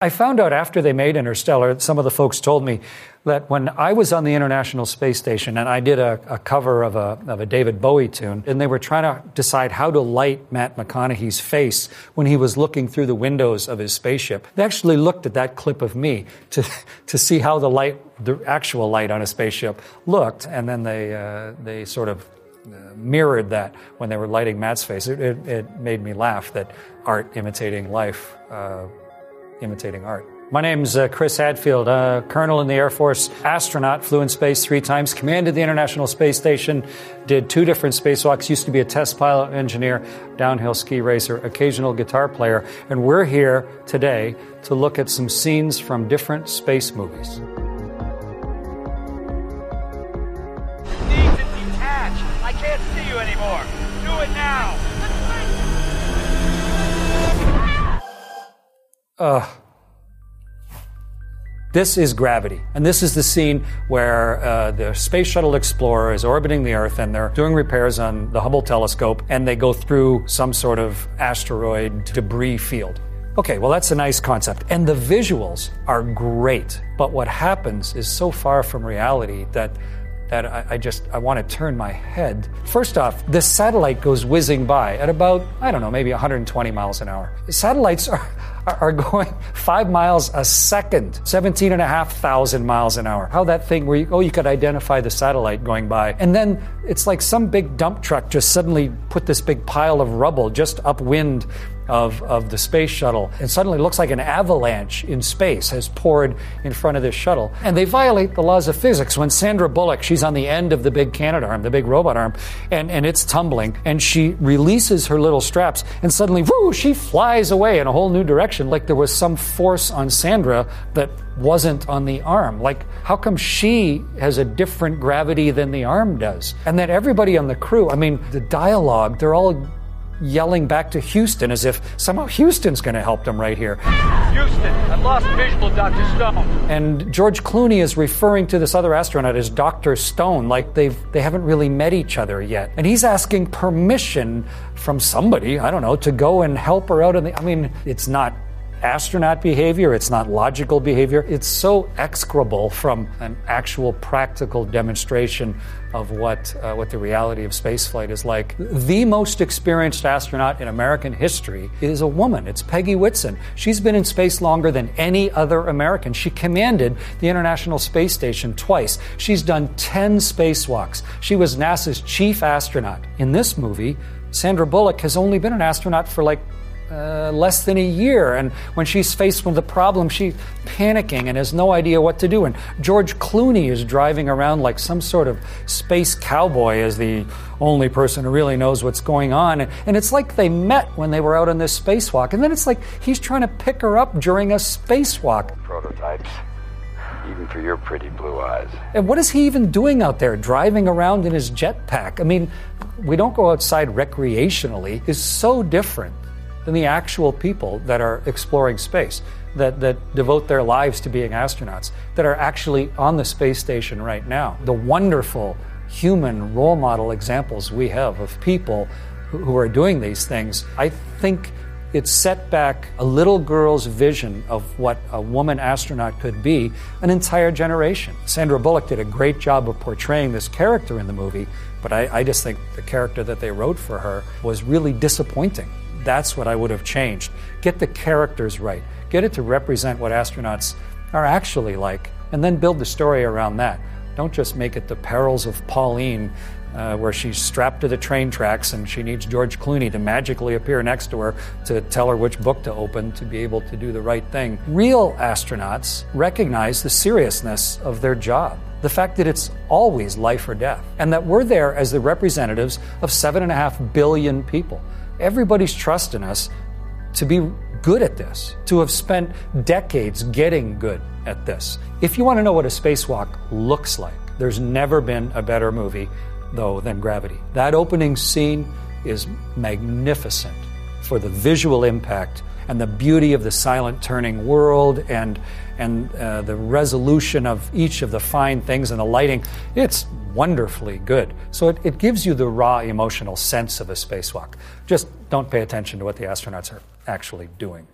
I found out after they made Interstellar, some of the folks told me that when I was on the International Space Station and I did a, a, cover of a, of a David Bowie tune, and they were trying to decide how to light Matt McConaughey's face when he was looking through the windows of his spaceship, they actually looked at that clip of me to, to see how the light, the actual light on a spaceship looked, and then they, uh, they sort of uh, mirrored that when they were lighting Matt's face. It, it, it made me laugh that art imitating life. Uh, imitating art. My name's uh, Chris Hadfield, uh, colonel in the Air Force, astronaut, flew in space three times, commanded the International Space Station, did two different spacewalks, used to be a test pilot engineer, downhill ski racer, occasional guitar player, and we're here today to look at some scenes from different space movies. I can't see you anymore. Do it now. Uh, this is gravity. And this is the scene where uh, the Space Shuttle Explorer is orbiting the Earth and they're doing repairs on the Hubble telescope and they go through some sort of asteroid debris field. Okay, well, that's a nice concept. And the visuals are great. But what happens is so far from reality that that I, I, just I want to turn my head. First off, the satellite goes whizzing by at about I don't know maybe 120 miles an hour. Satellites are are going five miles a second, 17 and a half thousand miles an hour. How that thing where you, oh, you could identify the satellite going by. And then it's like some big dump truck just suddenly put this big pile of rubble just upwind of, of the space shuttle. And suddenly it looks like an avalanche in space has poured in front of this shuttle. And they violate the laws of physics. When Sandra Bullock, she's on the end of the big Canadarm, the big robot arm, and, and it's tumbling, and she releases her little straps, and suddenly, whoo, she flies away in a whole new direction, like there was some force on Sandra that wasn't on the arm. Like, how come she has a different gravity than the arm does? And then everybody on the crew, I mean, the dialogue, they're all yelling back to Houston as if somehow Houston's going to help them right here. Houston, I've lost visual Dr. Stone. And George Clooney is referring to this other astronaut as Dr. Stone, like they've they haven't really met each other yet. And he's asking permission from somebody, I don't know, to go and help her out in the I mean, it's not astronaut behavior, it's not logical behavior. It's so execrable from an actual practical demonstration of what, uh, what the reality of spaceflight is like. The most experienced astronaut in American history is a woman. It's Peggy Whitson. She's been in space longer than any other American. She commanded the International Space Station twice. She's done 10 spacewalks. She was NASA's chief astronaut. In this movie, Sandra Bullock has only been an astronaut for like uh, less than a year. And when she's faced with a problem, she's panicking and has no idea what to do. And George Clooney is driving around like some sort of space cowboy as the only person who really knows what's going on. And, it's like they met when they were out on this spacewalk. And then it's like he's trying to pick her up during a spacewalk. Prototypes. Even for your pretty blue eyes. And what is he even doing out there, driving around in his jetpack? I mean, we don't go outside recreationally. Is so different than the actual people that are exploring space, that, that devote their lives to being astronauts, that are actually on the space station right now. The wonderful human role model examples we have of people who, are doing these things, I think it set back a little girl's vision of what a woman astronaut could be an entire generation. Sandra Bullock did a great job of portraying this character in the movie, but I, I just think the character that they wrote for her was really disappointing. That's what I would have changed. Get the characters right. Get it to represent what astronauts are actually like, and then build the story around that. Don't just make it the perils of Pauline, uh, where she's strapped to the train tracks and she needs George Clooney to magically appear next to her to tell her which book to open to be able to do the right thing. Real astronauts recognize the seriousness of their job the fact that it's always life or death, and that we're there as the representatives of seven and a half billion people everybody's trust in us to be good at this, to have spent decades getting good at this. If you want to know what a spacewalk looks like, there's never been a better movie, though, than Gravity. That opening scene is magnificent for the visual impact and the beauty of the silent turning world and and uh, the resolution of each of the fine things and the lighting. It's wonderfully good. So it, it gives you the raw emotional sense of a spacewalk. Just don't pay attention to what the astronauts are actually doing.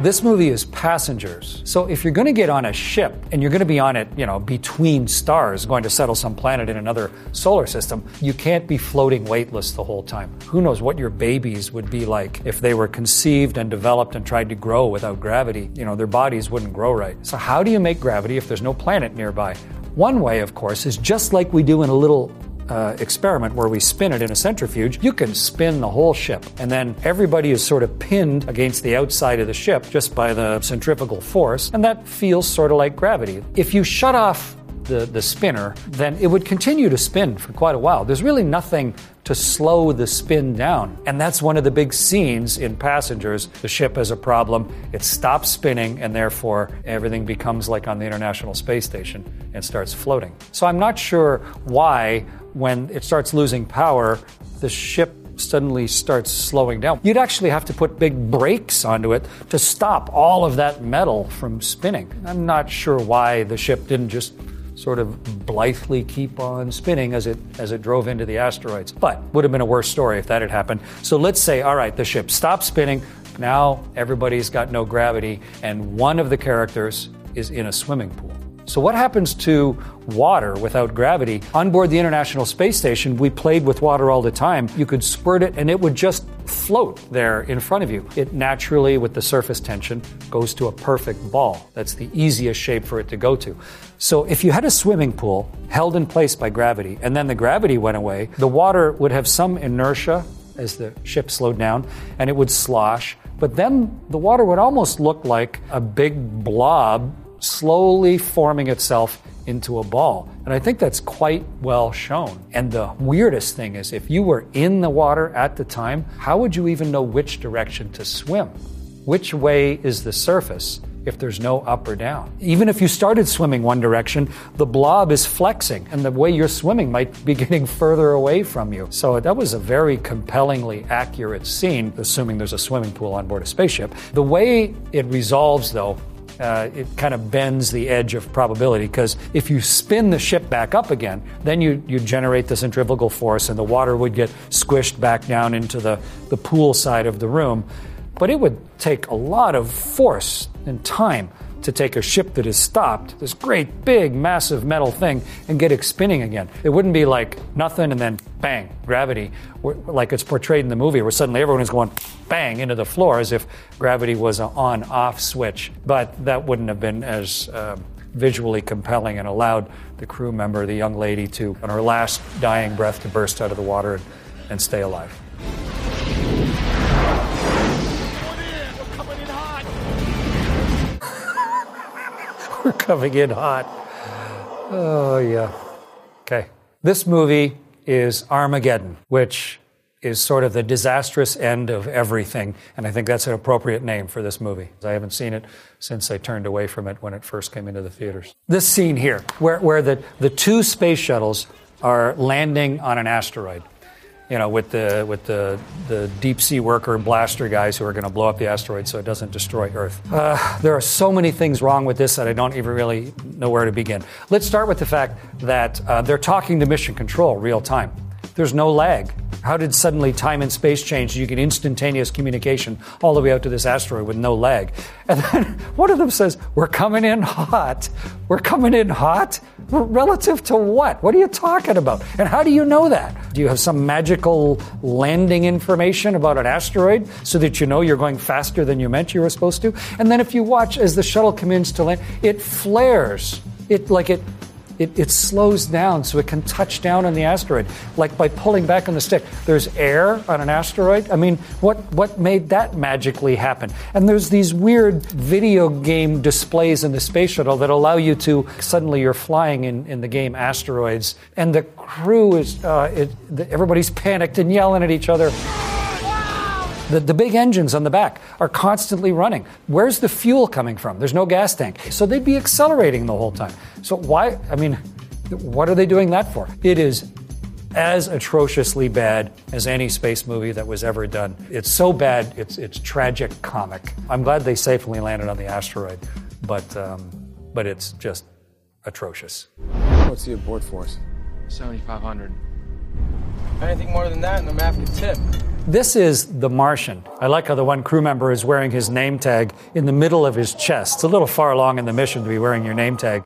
This movie is passengers. So if you're going to get on a ship and you're going to be on it, you know, between stars, going to settle some planet in another solar system, you can't be floating weightless the whole time. Who knows what your babies would be like if they were conceived and developed and tried to grow without gravity? You know, their bodies wouldn't grow right. So how do you make gravity if there's no planet nearby? One way, of course, is just like we do in a little uh, experiment where we spin it in a centrifuge, you can spin the whole ship. And then everybody is sort of pinned against the outside of the ship just by the centrifugal force. And that feels sort of like gravity. If you shut off the, the spinner, then it would continue to spin for quite a while. There's really nothing to slow the spin down. And that's one of the big scenes in Passengers. The ship has a problem, it stops spinning, and therefore everything becomes like on the International Space Station and starts floating. So I'm not sure why when it starts losing power, the ship suddenly starts slowing down. You'd actually have to put big brakes onto it to stop all of that metal from spinning. I'm not sure why the ship didn't just sort of blithely keep on spinning as it as it drove into the asteroids. But would have been a worse story if that had happened. So let's say all right, the ship stops spinning. Now everybody's got no gravity and one of the characters is in a swimming pool. So, what happens to water without gravity? On board the International Space Station, we played with water all the time. You could squirt it and it would just float there in front of you. It naturally, with the surface tension, goes to a perfect ball. That's the easiest shape for it to go to. So, if you had a swimming pool held in place by gravity and then the gravity went away, the water would have some inertia as the ship slowed down and it would slosh. But then the water would almost look like a big blob slowly forming itself into a ball. And I think that's quite well shown. And the weirdest thing is, if you were in the water at the time, how would you even know which direction to swim? Which way is the surface? if there's no up or down. Even if you started swimming one direction, the blob is flexing, and the way you're swimming might be getting further away from you. So that was a very compellingly accurate scene, assuming there's a swimming pool on board a spaceship. The way it resolves, though, uh, it kind of bends the edge of probability because if you spin the ship back up again, then you, you generate the centrifugal force and the water would get squished back down into the, the pool side of the room. But it would take a lot of force and time to take a ship that is stopped, this great big massive metal thing, and get it spinning again. It wouldn't be like nothing and then bang, gravity, like it's portrayed in the movie, where suddenly everyone is going bang into the floor as if gravity was an on off switch. But that wouldn't have been as uh, visually compelling and allowed the crew member, the young lady, to, on her last dying breath, to burst out of the water and, and stay alive. We're coming in hot. Oh, yeah. Okay. This movie is Armageddon, which is sort of the disastrous end of everything. And I think that's an appropriate name for this movie. I haven't seen it since I turned away from it when it first came into the theaters. This scene here, where, where the, the two space shuttles are landing on an asteroid you know, with the with the the deep sea worker blaster guys who are going to blow up the asteroid so it doesn't destroy Earth. Uh, there are so many things wrong with this that I don't even really know where to begin. Let's start with the fact that uh, they're talking to Mission Control real time. There's no lag. How did suddenly time and space change? You get instantaneous communication all the way out to this asteroid with no lag. And then one of them says, We're coming in hot. We're coming in hot? Relative to what? What are you talking about? And how do you know that? Do you have some magical landing information about an asteroid so that you know you're going faster than you meant you were supposed to? And then if you watch as the shuttle comes to land, it flares. It like it it, it slows down so it can touch down on the asteroid, like by pulling back on the stick. There's air on an asteroid. I mean, what, what made that magically happen? And there's these weird video game displays in the space shuttle that allow you to suddenly you're flying in, in the game Asteroids, and the crew is, uh, it, everybody's panicked and yelling at each other. The, the big engines on the back are constantly running. Where's the fuel coming from? There's no gas tank. So they'd be accelerating the whole time. So why, I mean, what are they doing that for? It is as atrociously bad as any space movie that was ever done. It's so bad, it's, it's tragic comic. I'm glad they safely landed on the asteroid, but, um, but it's just atrocious. What's the abort force? 7,500. Anything more than that, and the map could tip. This is The Martian. I like how the one crew member is wearing his name tag in the middle of his chest. It's a little far along in the mission to be wearing your name tag.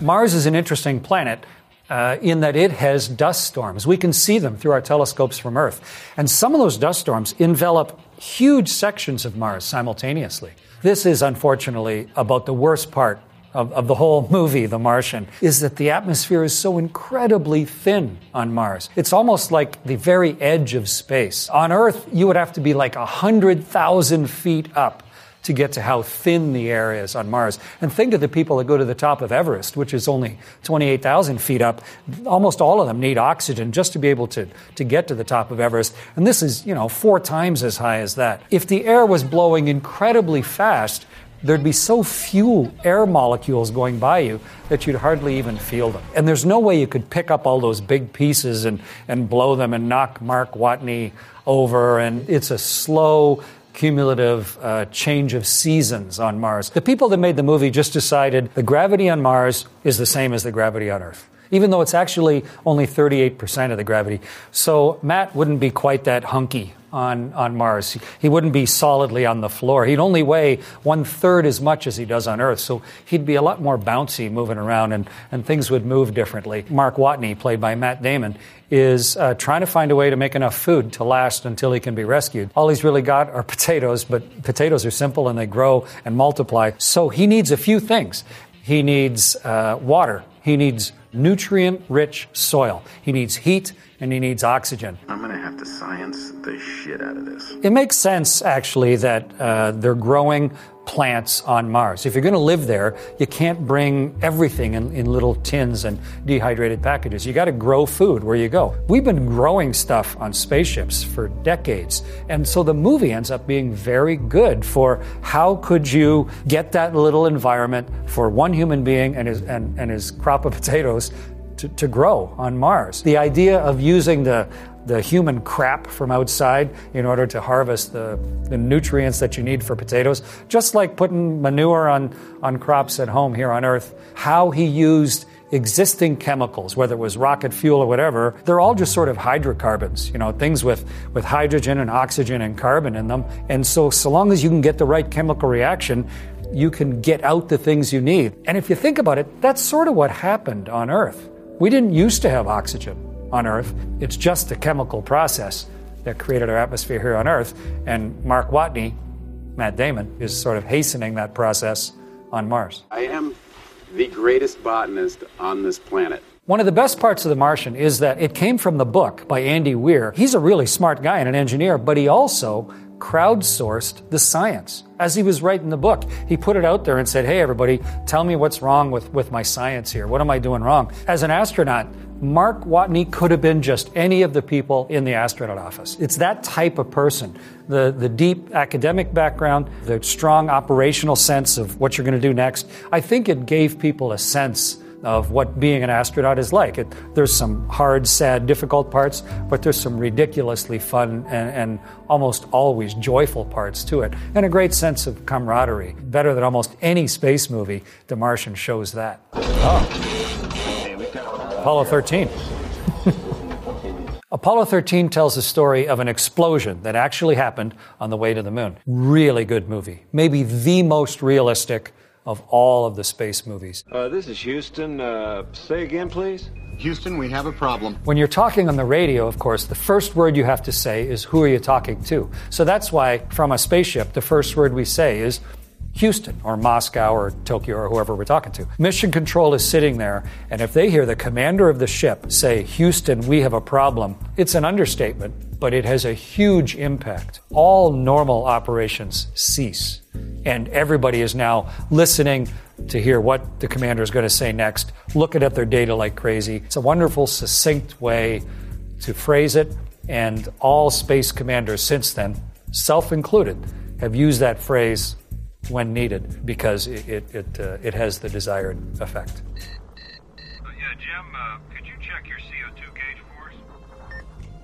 Mars is an interesting planet uh, in that it has dust storms. We can see them through our telescopes from Earth. And some of those dust storms envelop huge sections of Mars simultaneously. This is unfortunately about the worst part of, of, the whole movie, The Martian, is that the atmosphere is so incredibly thin on Mars. It's almost like the very edge of space. On Earth, you would have to be like 100,000 feet up to get to how thin the air is on Mars. And think of the people that go to the top of Everest, which is only 28,000 feet up. Almost all of them need oxygen just to be able to, to get to the top of Everest. And this is, you know, four times as high as that. If the air was blowing incredibly fast, there'd be so few air molecules going by you that you'd hardly even feel them. And there's no way you could pick up all those big pieces and, and blow them and knock Mark Watney over. And it's a slow, cumulative uh, change of seasons on Mars. The people that made the movie just decided the gravity on Mars is the same as the gravity on Earth. Even though it's actually only 38% of the gravity. So Matt wouldn't be quite that hunky on, on Mars. He wouldn't be solidly on the floor. He'd only weigh one third as much as he does on Earth. So he'd be a lot more bouncy moving around and, and things would move differently. Mark Watney, played by Matt Damon, is uh, trying to find a way to make enough food to last until he can be rescued. All he's really got are potatoes, but potatoes are simple and they grow and multiply. So he needs a few things. He needs uh, water. He needs nutrient rich soil. He needs heat and he needs oxygen. I'm going to have to science the shit out of this. It makes sense, actually, that uh, they're growing plants on Mars. If you're going to live there, you can't bring everything in, in little tins and dehydrated packages. You got to grow food where you go. We've been growing stuff on spaceships for decades. And so the movie ends up being very good for how could you get that little environment for one human being and his, and, and his crop of potatoes to, to grow on Mars. The idea of using the the human crap from outside in order to harvest the, the nutrients that you need for potatoes, just like putting manure on, on crops at home here on Earth. How he used existing chemicals, whether it was rocket fuel or whatever, they're all just sort of hydrocarbons, you know, things with, with hydrogen and oxygen and carbon in them. And so, so long as you can get the right chemical reaction, you can get out the things you need. And if you think about it, that's sort of what happened on Earth. We didn't used to have oxygen on Earth. It's just a chemical process that created our atmosphere here on Earth. And Mark Watney, Matt Damon, is sort of hastening that process on Mars. I am the greatest botanist on this planet. One of the best parts of The Martian is that it came from the book by Andy Weir. He's a really smart guy and an engineer, but he also crowdsourced the science. As he was writing the book, he put it out there and said, Hey, everybody, tell me what's wrong with, with my science here. What am I doing wrong? As an astronaut, Mark Watney could have been just any of the people in the astronaut office. It's that type of person. The, the deep academic background, the strong operational sense of what you're going to do next. I think it gave people a sense of what being an astronaut is like. It, there's some hard, sad, difficult parts, but there's some ridiculously fun and, and, almost always joyful parts to it, and a great sense of camaraderie. Better than almost any space movie, The Martian shows that. Oh. Apollo 13. Apollo 13 tells the story of an explosion that actually happened on the way to the moon. Really good movie. Maybe the most realistic of all of the space movies. Uh, this is Houston. Uh, say again, please. Houston, we have a problem. When you're talking on the radio, of course, the first word you have to say is who are you talking to? So that's why from a spaceship, the first word we say is Houston or Moscow or Tokyo or whoever we're talking to. Mission Control is sitting there, and if they hear the commander of the ship say, Houston, we have a problem, it's an understatement, but it has a huge impact. All normal operations cease, and everybody is now listening to hear what the commander is going to say next, looking at their data like crazy. It's a wonderful, succinct way to phrase it, and all space commanders since then, self included, have used that phrase when needed because it, it, it, uh, it has the desired effect. Uh, yeah, Jim, uh, could you check your CO2 gauge for us?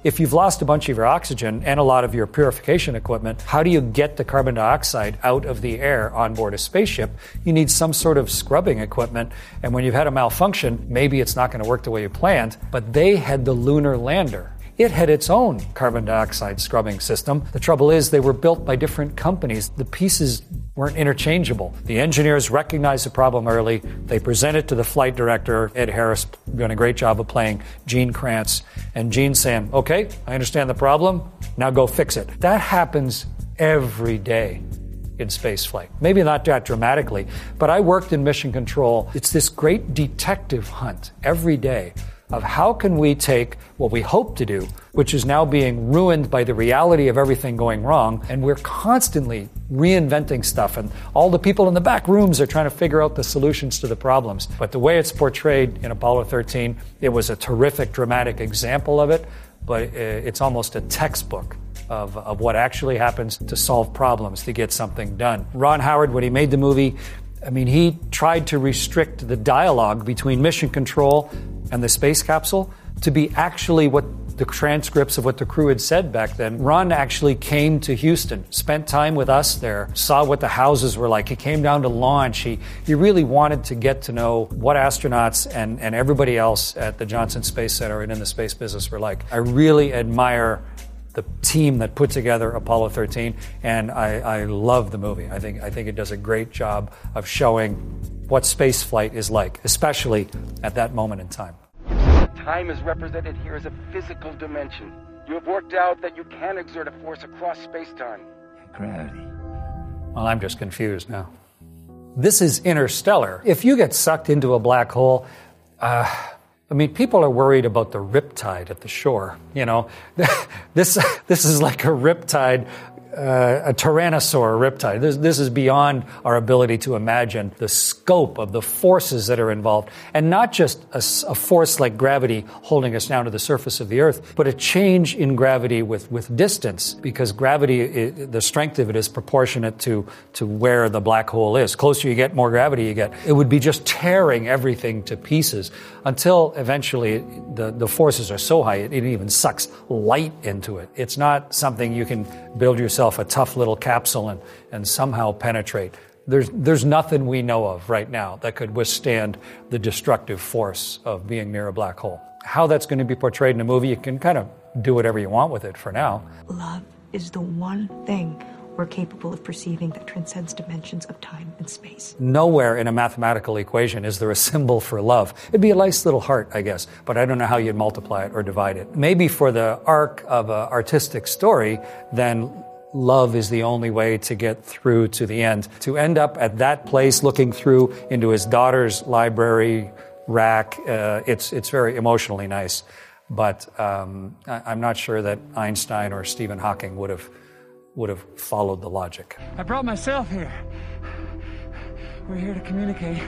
If you've lost a bunch of your oxygen and a lot of your purification equipment, how do you get the carbon dioxide out of the air on board a spaceship? You need some sort of scrubbing equipment. And when you've had a malfunction, maybe it's not going to work the way you planned. But they had the lunar lander. It had its own carbon dioxide scrubbing system. The trouble is, they were built by different companies. The pieces weren't interchangeable. The engineers recognized the problem early. They presented to the flight director, Ed Harris, doing a great job of playing Gene Kranz. And Gene saying, Okay, I understand the problem. Now go fix it. That happens every day in spaceflight. Maybe not that dramatically, but I worked in mission control. It's this great detective hunt every day of how can we take what we hope to do, which is now being ruined by the reality of everything going wrong, and we're constantly reinventing stuff, and all the people in the back rooms are trying to figure out the solutions to the problems. But the way it's portrayed in Apollo 13, it was a terrific, dramatic example of it, but uh, it's almost a textbook of, of what actually happens to solve problems, to get something done. Ron Howard, when he made the movie, I mean, he tried to restrict the dialogue between mission control and the space capsule to be actually what the transcripts of what the crew had said back then. Ron actually came to Houston, spent time with us there, saw what the houses were like. He came down to launch. He, he really wanted to get to know what astronauts and, and everybody else at the Johnson Space Center and in the space business were like. I really admire the team that put together Apollo 13, and I, I love the movie. I think, I think it does a great job of showing what spaceflight is like, especially at that moment in time. Time is represented here as a physical dimension. You have worked out that you can exert a force across space-time. Gravity. Well, I'm just confused now. This is interstellar. If you get sucked into a black hole, uh, I mean, people are worried about the riptide at the shore. You know, this this is like a riptide uh, a tyrannosaur riptide. This, this is beyond our ability to imagine the scope of the forces that are involved. And not just a, a, force like gravity holding us down to the surface of the Earth, but a change in gravity with, with distance, because gravity, the strength of it is proportionate to, to where the black hole is. Closer you get, more gravity you get. It would be just tearing everything to pieces until eventually the, the forces are so high it, it even sucks light into it. It's not something you can build yourself a tough little capsule and, and somehow penetrate. There's, there's nothing we know of right now that could withstand the destructive force of being near a black hole. How that's going to be portrayed in a movie, you can kind of do whatever you want with it for now. Love is the one thing we're capable of perceiving that transcends dimensions of time and space. Nowhere in a mathematical equation is there a symbol for love. It'd be a nice little heart, I guess, but I don't know how you'd multiply it or divide it. Maybe for the arc of an artistic story, then love is the only way to get through to the end. To end up at that place looking through into his daughter's library rack, uh, it's, it's very emotionally nice. But um, I, I'm not sure that Einstein or Stephen Hawking would have would have followed the logic. I brought myself here. We're here to communicate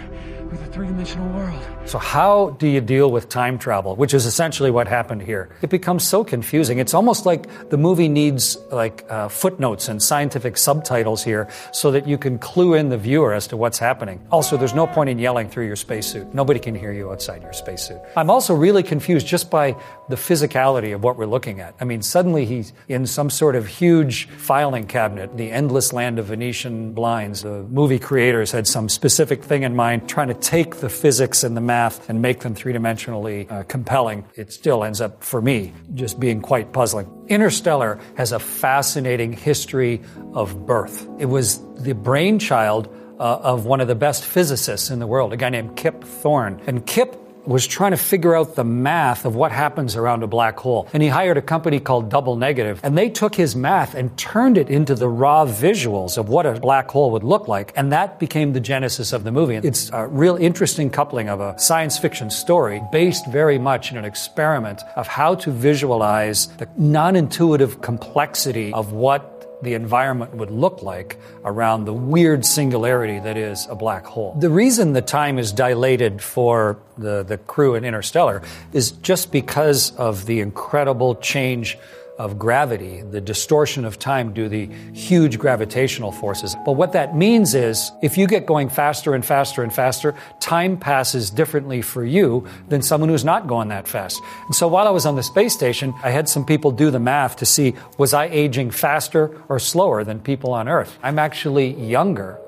with a three dimensional world. So, how do you deal with time travel, which is essentially what happened here? It becomes so confusing. It's almost like the movie needs like uh, footnotes and scientific subtitles here so that you can clue in the viewer as to what's happening. Also, there's no point in yelling through your spacesuit. Nobody can hear you outside your spacesuit. I'm also really confused just by the physicality of what we're looking at. I mean, suddenly he's in some sort of huge filing cabinet, the endless land of Venetian blinds. The movie creators had some specific thing in mind, trying to take the physics and the math and make them three dimensionally uh, compelling. It still ends up, for me, just being quite puzzling. Interstellar has a fascinating history of birth. It was the brainchild uh, of one of the best physicists in the world, a guy named Kip Thorne. And Kip was trying to figure out the math of what happens around a black hole. And he hired a company called Double Negative, and they took his math and turned it into the raw visuals of what a black hole would look like. And that became the genesis of the movie. It's a real interesting coupling of a science fiction story based very much in an experiment of how to visualize the non intuitive complexity of what the environment would look like around the weird singularity that is a black hole. The reason the time is dilated for the, the crew in Interstellar is just because of the incredible change of gravity, the distortion of time due to the huge gravitational forces. But what that means is if you get going faster and faster and faster, time passes differently for you than someone who's not going that fast. And so while I was on the space station, I had some people do the math to see was I aging faster or slower than people on Earth? I'm actually younger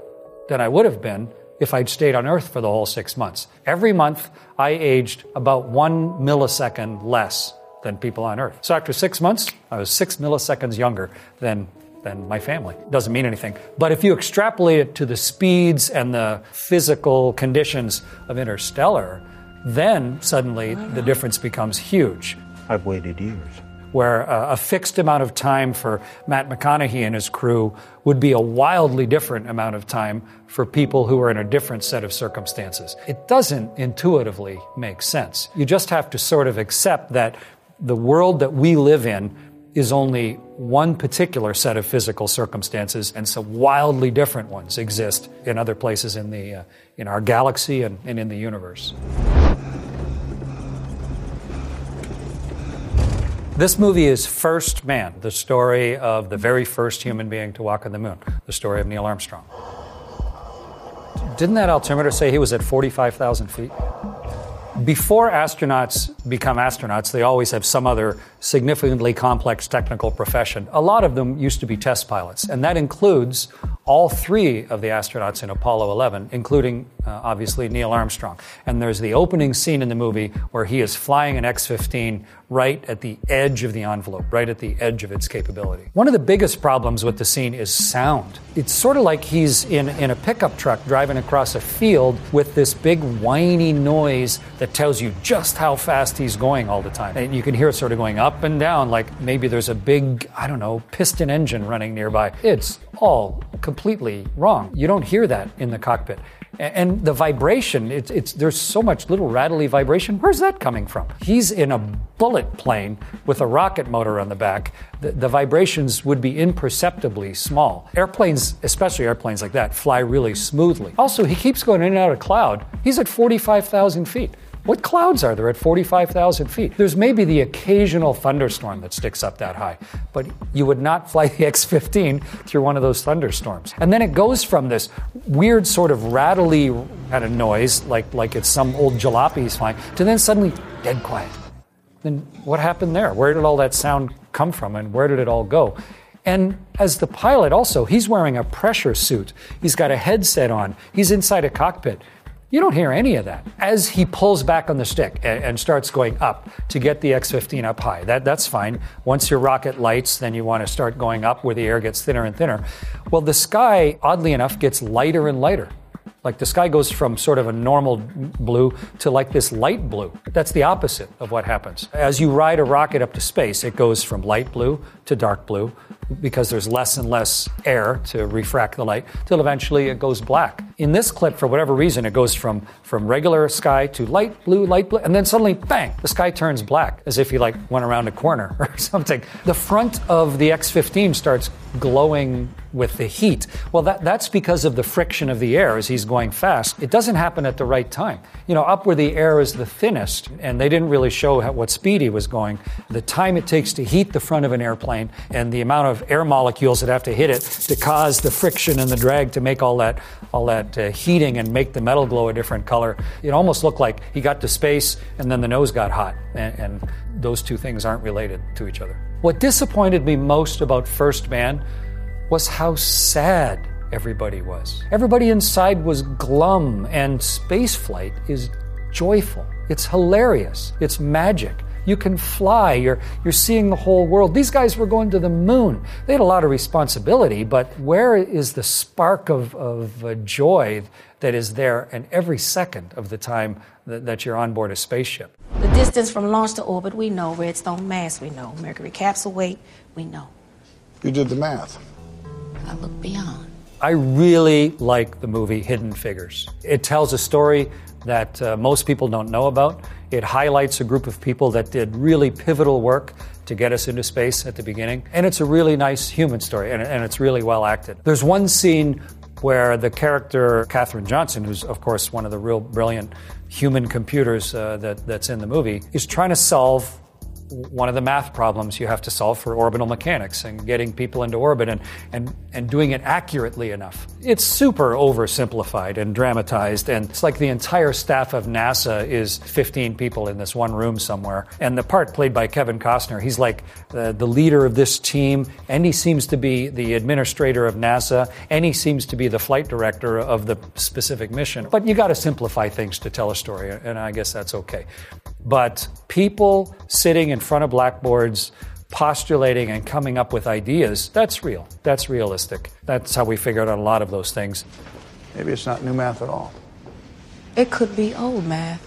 than I would have been if I'd stayed on Earth for the whole six months. Every month, I aged about one millisecond less than people on Earth. So after six months, I was six milliseconds younger than than my family. Doesn't mean anything. But if you extrapolate it to the speeds and the physical conditions of interstellar, then suddenly the difference becomes huge. I've waited years. Where uh, a fixed amount of time for Matt McConaughey and his crew would be a wildly different amount of time for people who are in a different set of circumstances. It doesn't intuitively make sense. You just have to sort of accept that the world that we live in is only one particular set of physical circumstances, and some wildly different ones exist in other places in, the, uh, in our galaxy and, and in the universe. This movie is First Man, the story of the very first human being to walk on the moon, the story of Neil Armstrong. Didn't that altimeter say he was at 45,000 feet? Before astronauts become astronauts, they always have some other significantly complex technical profession. A lot of them used to be test pilots, and that includes all three of the astronauts in Apollo 11, including uh, obviously Neil Armstrong. And there's the opening scene in the movie where he is flying an X 15 right at the edge of the envelope, right at the edge of its capability. One of the biggest problems with the scene is sound. It's sort of like he's in, in a pickup truck driving across a field with this big whiny noise that tells you just how fast he's going all the time. And you can hear it sort of going up and down, like maybe there's a big, I don't know, piston engine running nearby. It's all completely wrong. You don't hear that in the cockpit. And the vibration, it's, it's, there's so much little rattly vibration. Where's that coming from? He's in a bullet plane with a rocket motor on the back. The, the vibrations would be imperceptibly small. Airplanes, especially airplanes like that, fly really smoothly. Also, he keeps going in and out of cloud. He's at 45,000 feet. What clouds are there at 45,000 feet? There's maybe the occasional thunderstorm that sticks up that high, but you would not fly the X 15 through one of those thunderstorms. And then it goes from this weird sort of rattly kind of noise, like, like it's some old jalopies flying, to then suddenly dead quiet. Then what happened there? Where did all that sound come from and where did it all go? And as the pilot, also, he's wearing a pressure suit. He's got a headset on. He's inside a cockpit. You don't hear any of that as he pulls back on the stick and, and starts going up to get the X 15 up high. That, that's fine. Once your rocket lights, then you want to start going up where the air gets thinner and thinner. Well, the sky, oddly enough, gets lighter and lighter. Like the sky goes from sort of a normal blue to like this light blue. That's the opposite of what happens. As you ride a rocket up to space, it goes from light blue to dark blue because there's less and less air to refract the light till eventually it goes black. In this clip, for whatever reason, it goes from, from regular sky to light blue, light blue, and then suddenly, bang, the sky turns black as if you like went around a corner or something. The front of the X 15 starts glowing with the heat. Well, that, that's because of the friction of the air as he's going fast. It doesn't happen at the right time. You know, up where the air is the thinnest, and they didn't really show how, what speed he was going, the time it takes to heat the front of an airplane and the amount of air molecules that have to hit it to cause the friction and the drag to make all that, all that uh, heating and make the metal glow a different color. It almost looked like he got to space and then the nose got hot, and, and those two things aren't related to each other. What disappointed me most about First Man was how sad everybody was. Everybody inside was glum, and spaceflight is joyful. It's hilarious. It's magic. You can fly. You're, you're seeing the whole world. These guys were going to the moon. They had a lot of responsibility, but where is the spark of, of uh, joy that is there in every second of the time that, that you're on board a spaceship? The distance from launch to orbit, we know. Redstone mass, we know. Mercury capsule weight, we know. You did the math. I look beyond. I really like the movie Hidden Figures. It tells a story that uh, most people don't know about. It highlights a group of people that did really pivotal work to get us into space at the beginning. And it's a really nice human story, and, and it's really well acted. There's one scene where the character, Katherine Johnson, who's, of course, one of the real brilliant human computers uh, that, that's in the movie, is trying to solve one of the math problems you have to solve for orbital mechanics and getting people into orbit and, and, and doing it accurately enough. It's super oversimplified and dramatized, and it's like the entire staff of NASA is 15 people in this one room somewhere. And the part played by Kevin Costner, he's like uh, the leader of this team, and he seems to be the administrator of NASA, and he seems to be the flight director of the specific mission. But you got to simplify things to tell a story, and I guess that's okay. But people sitting in front of blackboards, postulating and coming up with ideas, that's real. That's realistic. That's how we figured out a lot of those things. Maybe it's not new math at all. It could be old math.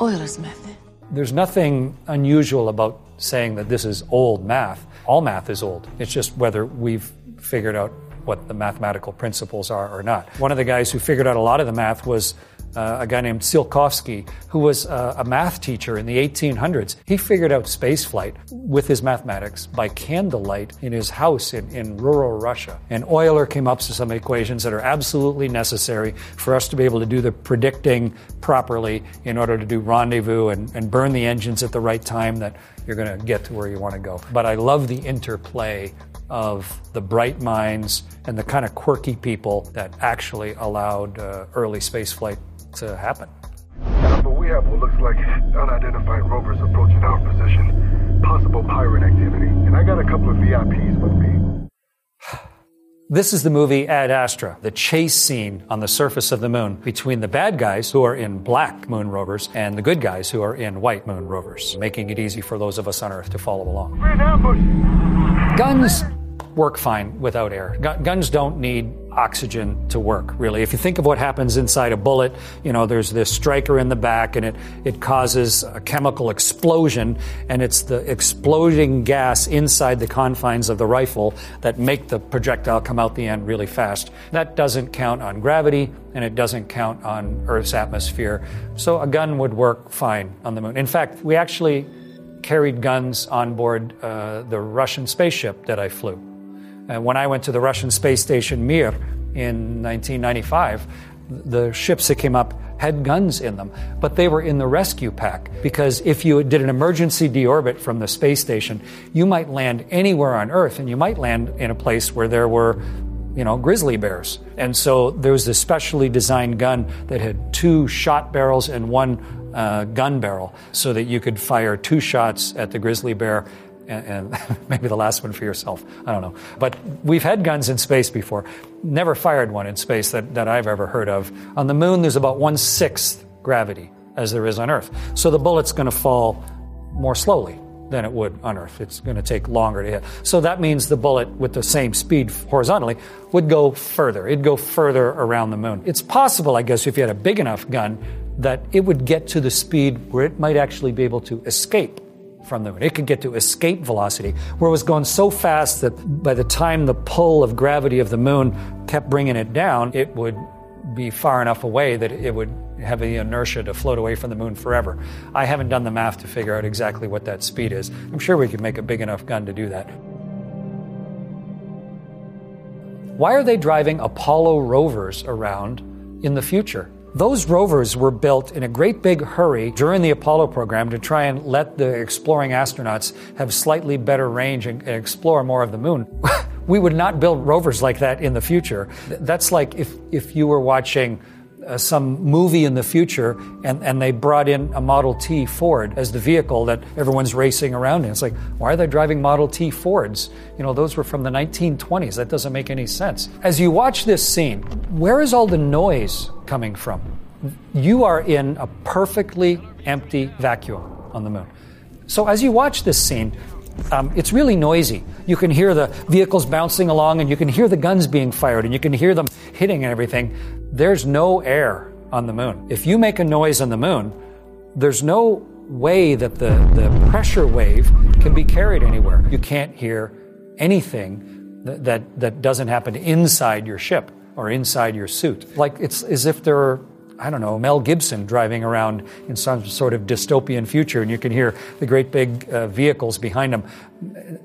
Euler's method. There's nothing unusual about saying that this is old math. All math is old. It's just whether we've figured out what the mathematical principles are or not. One of the guys who figured out a lot of the math was uh, a guy named Tsiolkovsky, who was uh, a math teacher in the 1800s. He figured out spaceflight with his mathematics by candlelight in his house in, in rural Russia. And Euler came up with some equations that are absolutely necessary for us to be able to do the predicting properly in order to do rendezvous and, and burn the engines at the right time that you're going to get to where you want to go. But I love the interplay of the bright minds and the kind of quirky people that actually allowed uh, early spaceflight to happen. Alpha, we have what looks like unidentified rovers approaching our position. Possible pirate activity. And I got a couple of VIPs with me. This is the movie Ad Astra, the chase scene on the surface of the moon between the bad guys who are in black moon rovers and the good guys who are in white moon rovers, making it easy for those of us on Earth to follow along. Guns work fine without air. Guns don't need oxygen to work, really. If you think of what happens inside a bullet, you know, there's this striker in the back and it, it causes a chemical explosion, and it's the exploding gas inside the confines of the rifle that make the projectile come out the end really fast. That doesn't count on gravity, and it doesn't count on Earth's atmosphere. So a gun would work fine on the moon. In fact, we actually carried guns on board uh, the Russian spaceship that I flew. And when I went to the Russian space station Mir in 1995, the ships that came up had guns in them, but they were in the rescue pack because if you did an emergency deorbit from the space station, you might land anywhere on Earth and you might land in a place where there were you know, grizzly bears. And so there was this specially designed gun that had two shot barrels and one uh, gun barrel so that you could fire two shots at the grizzly bear and, and maybe the last one for yourself. I don't know. But we've had guns in space before. Never fired one in space that, that I've ever heard of. On the moon, there's about one sixth gravity as there is on Earth. So the bullet's going to fall more slowly than it would on Earth. It's going to take longer to hit. So that means the bullet with the same speed horizontally would go further. It'd go further around the moon. It's possible, I guess, if you had a big enough gun, that it would get to the speed where it might actually be able to escape from the moon. It could get to escape velocity, where it was going so fast that by the time the pull of gravity of the moon kept bringing it down, it would be far enough away that it would have the inertia to float away from the moon forever. I haven't done the math to figure out exactly what that speed is. I'm sure we could make a big enough gun to do that. Why are they driving Apollo rovers around in the future? Those rovers were built in a great big hurry during the Apollo program to try and let the exploring astronauts have slightly better range and, explore more of the moon. we would not build rovers like that in the future. That's like if, if you were watching uh, some movie in the future and, and they brought in a Model T Ford as the vehicle that everyone's racing around in. It's like, why are they driving Model T Fords? You know, those were from the 1920s. That doesn't make any sense. As you watch this scene, where is all the noise coming from? You are in a perfectly empty vacuum on the moon. So as you watch this scene, um, it's really noisy. You can hear the vehicles bouncing along, and you can hear the guns being fired, and you can hear them hitting and everything. There's no air on the moon. If you make a noise on the moon, there's no way that the, the pressure wave can be carried anywhere. You can't hear anything that, that, that doesn't happen inside your ship or inside your suit. Like it's as if there are I don't know, Mel Gibson driving around in some sort of dystopian future, and you can hear the great big uh, vehicles behind him.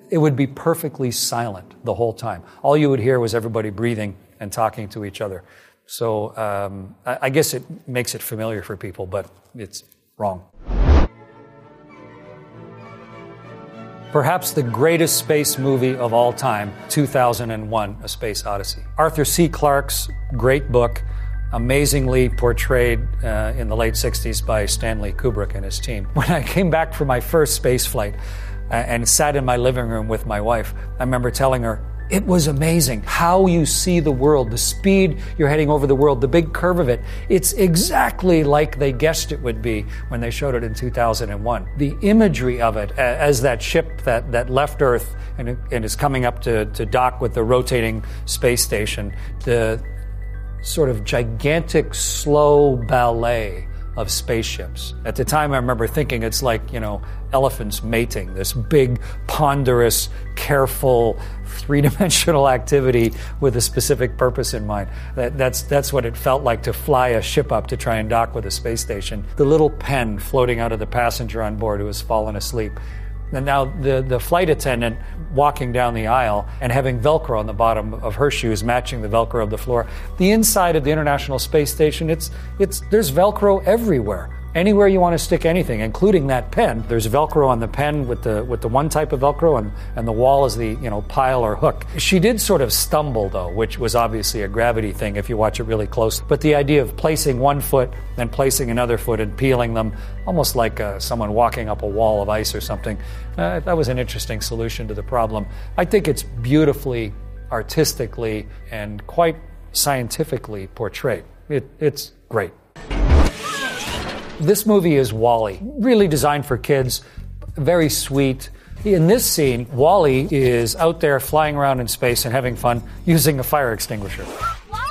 It would be perfectly silent the whole time. All you would hear was everybody breathing and talking to each other. So um, I, I guess it makes it familiar for people, but it's wrong. Perhaps the greatest space movie of all time, 2001 A Space Odyssey. Arthur C. Clarke's great book, amazingly portrayed uh, in the late 60s by Stanley Kubrick and his team. When I came back from my first space flight uh, and sat in my living room with my wife, I remember telling her, it was amazing how you see the world, the speed you're heading over the world, the big curve of it. It's exactly like they guessed it would be when they showed it in 2001. The imagery of it as that ship that, that left Earth and, and is coming up to, to dock with the rotating space station, the sort of gigantic, slow ballet of spaceships. At the time, I remember thinking it's like, you know, elephants mating, this big, ponderous, careful, three dimensional activity with a specific purpose in mind. That, that's, that's what it felt like to fly a ship up to try and dock with a space station. The little pen floating out of the passenger on board who has fallen asleep. And now the, the flight attendant walking down the aisle and having Velcro on the bottom of her shoes matching the Velcro of the floor. The inside of the International Space Station, it's, it's, there's Velcro everywhere anywhere you want to stick anything, including that pen. There's Velcro on the pen with the with the one type of Velcro, and, and the wall is the you know pile or hook. She did sort of stumble though, which was obviously a gravity thing if you watch it really close. But the idea of placing one foot, then placing another foot, and peeling them, almost like uh, someone walking up a wall of ice or something, uh, that was an interesting solution to the problem. I think it's beautifully, artistically, and quite scientifically portrayed. It, it's great. This movie is WALL-E, really designed for kids, very sweet. In this scene, WALL-E is out there flying around in space and having fun using a fire extinguisher.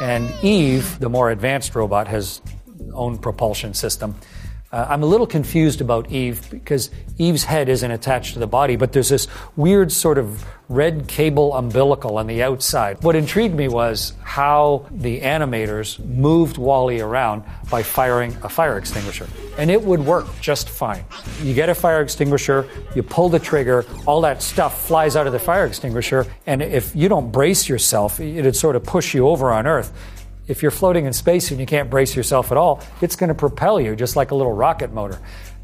And Eve, the more advanced robot, has own propulsion system. Uh, I'm a little confused about Eve because Eve's head isn't attached to the body, but there's this weird sort of red cable umbilical on the outside. What intrigued me was how the animators moved WALL-E around by firing a fire extinguisher. And it would work just fine. You get a fire extinguisher, you pull the trigger, all that stuff flies out of the fire extinguisher, and if you don't brace yourself, it'd sort of push you over on Earth if you're floating in space and you can't brace yourself at all, it's going to propel you just like a little rocket motor.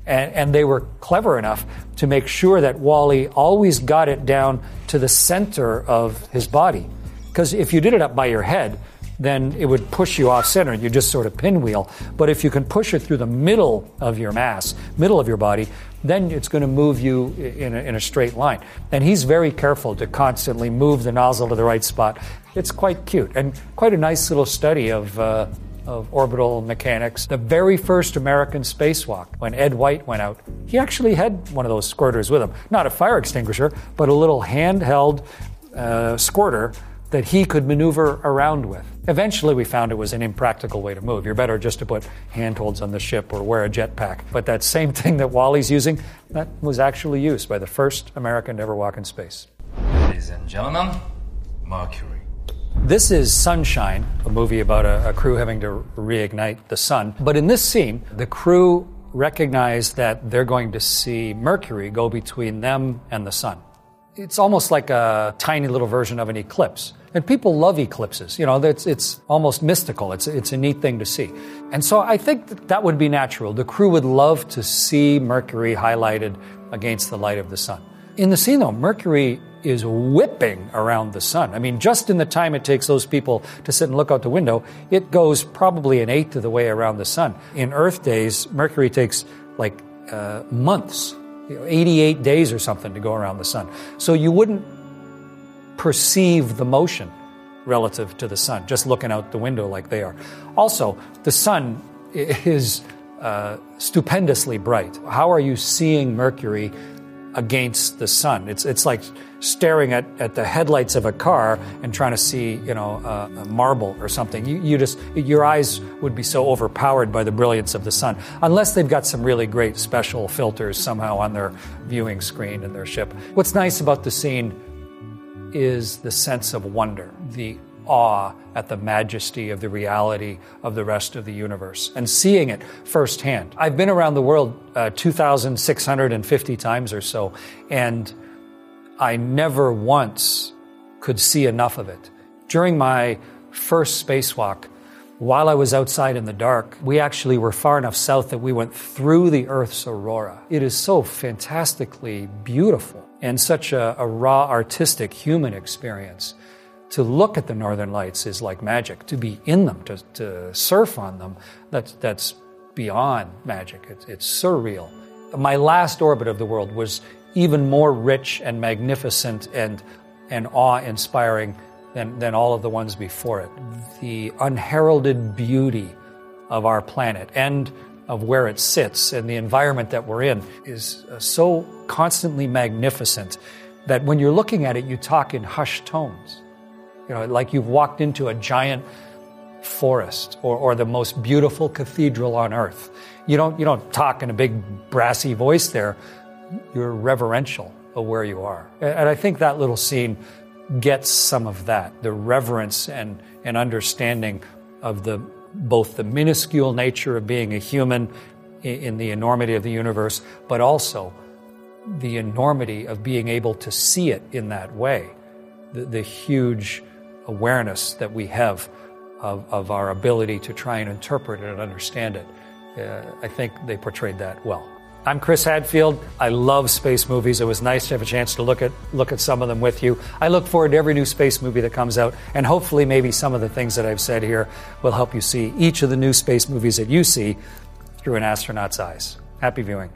And, and, they were clever enough to make sure that WALL-E always got it down to the center of his body. Because if you did it up by your head, then it would push you off center. You just sort of pinwheel. But if you can push it through the middle of your mass, middle of your body, then it's going to move you in a, in a straight line. And he's very careful to constantly move the nozzle to the right spot. It's quite cute and quite a nice little study of. Uh, of orbital mechanics. The very first American spacewalk, when Ed White went out, he actually had one of those squirters with him. Not a fire extinguisher, but a little handheld uh, squirter that he could maneuver around with. Eventually, we found it was an impractical way to move. You're better just to put handholds on the ship or wear a jetpack. But that same thing that WALL-E's using, that was actually used by the first American to ever walk in space. Ladies and gentlemen, Mercury. This is Sunshine, a movie about a, a crew having to reignite the sun. But in this scene, the crew recognize that they're going to see Mercury go between them and the sun. It's almost like a tiny little version of an eclipse. And people love eclipses. You know, it's, it's almost mystical. It's, it's a neat thing to see. And so I think that, that would be natural. The crew would love to see Mercury highlighted against the light of the sun. In the scene, though, Mercury is whipping around the sun. I mean, just in the time it takes those people to sit and look out the window, it goes probably an eighth of the way around the sun. In Earth days, Mercury takes like uh, months you know, 88 days or something to go around the sun. So you wouldn't perceive the motion relative to the sun, just looking out the window like they are. Also, the sun is uh, stupendously bright. How are you seeing Mercury against the sun? It's, it's like staring at, at the headlights of a car and trying to see, you know, uh, a marble or something. You, you just, your eyes would be so overpowered by the brilliance of the sun, unless they've got some really great special filters somehow on their viewing screen in their ship. What's nice about the scene is the sense of wonder, the awe at the majesty of the reality of the rest of the universe and seeing it firsthand. I've been around the world uh, 2,650 times or so, and I never once could see enough of it. During my first spacewalk, while I was outside in the dark, we actually were far enough south that we went through the Earth's aurora. It is so fantastically beautiful and such a, a raw, artistic human experience. To look at the northern lights is like magic. To be in them, to, to surf on them, that's, that's beyond magic. It's, it's surreal. My last orbit of the world was even more rich and magnificent and, and awe inspiring than, than all of the ones before it. The unheralded beauty of our planet and of where it sits and the environment that we're in is uh, so constantly magnificent that when you're looking at it, you talk in hushed tones. You know, like you've walked into a giant forest or, or the most beautiful cathedral on earth. You don't, you don't talk in a big brassy voice there. You're reverential of where you are. And I think that little scene gets some of that the reverence and, and understanding of the both the minuscule nature of being a human in the enormity of the universe, but also the enormity of being able to see it in that way, the, the huge awareness that we have of, of, our ability to try and interpret it and understand it. Uh, I think they portrayed that well. I'm Chris Hadfield. I love space movies. It was nice to have a chance to look at look at some of them with you. I look forward to every new space movie that comes out, and hopefully, maybe some of the things that I've said here will help you see each of the new space movies that you see through an astronaut's eyes. Happy viewing.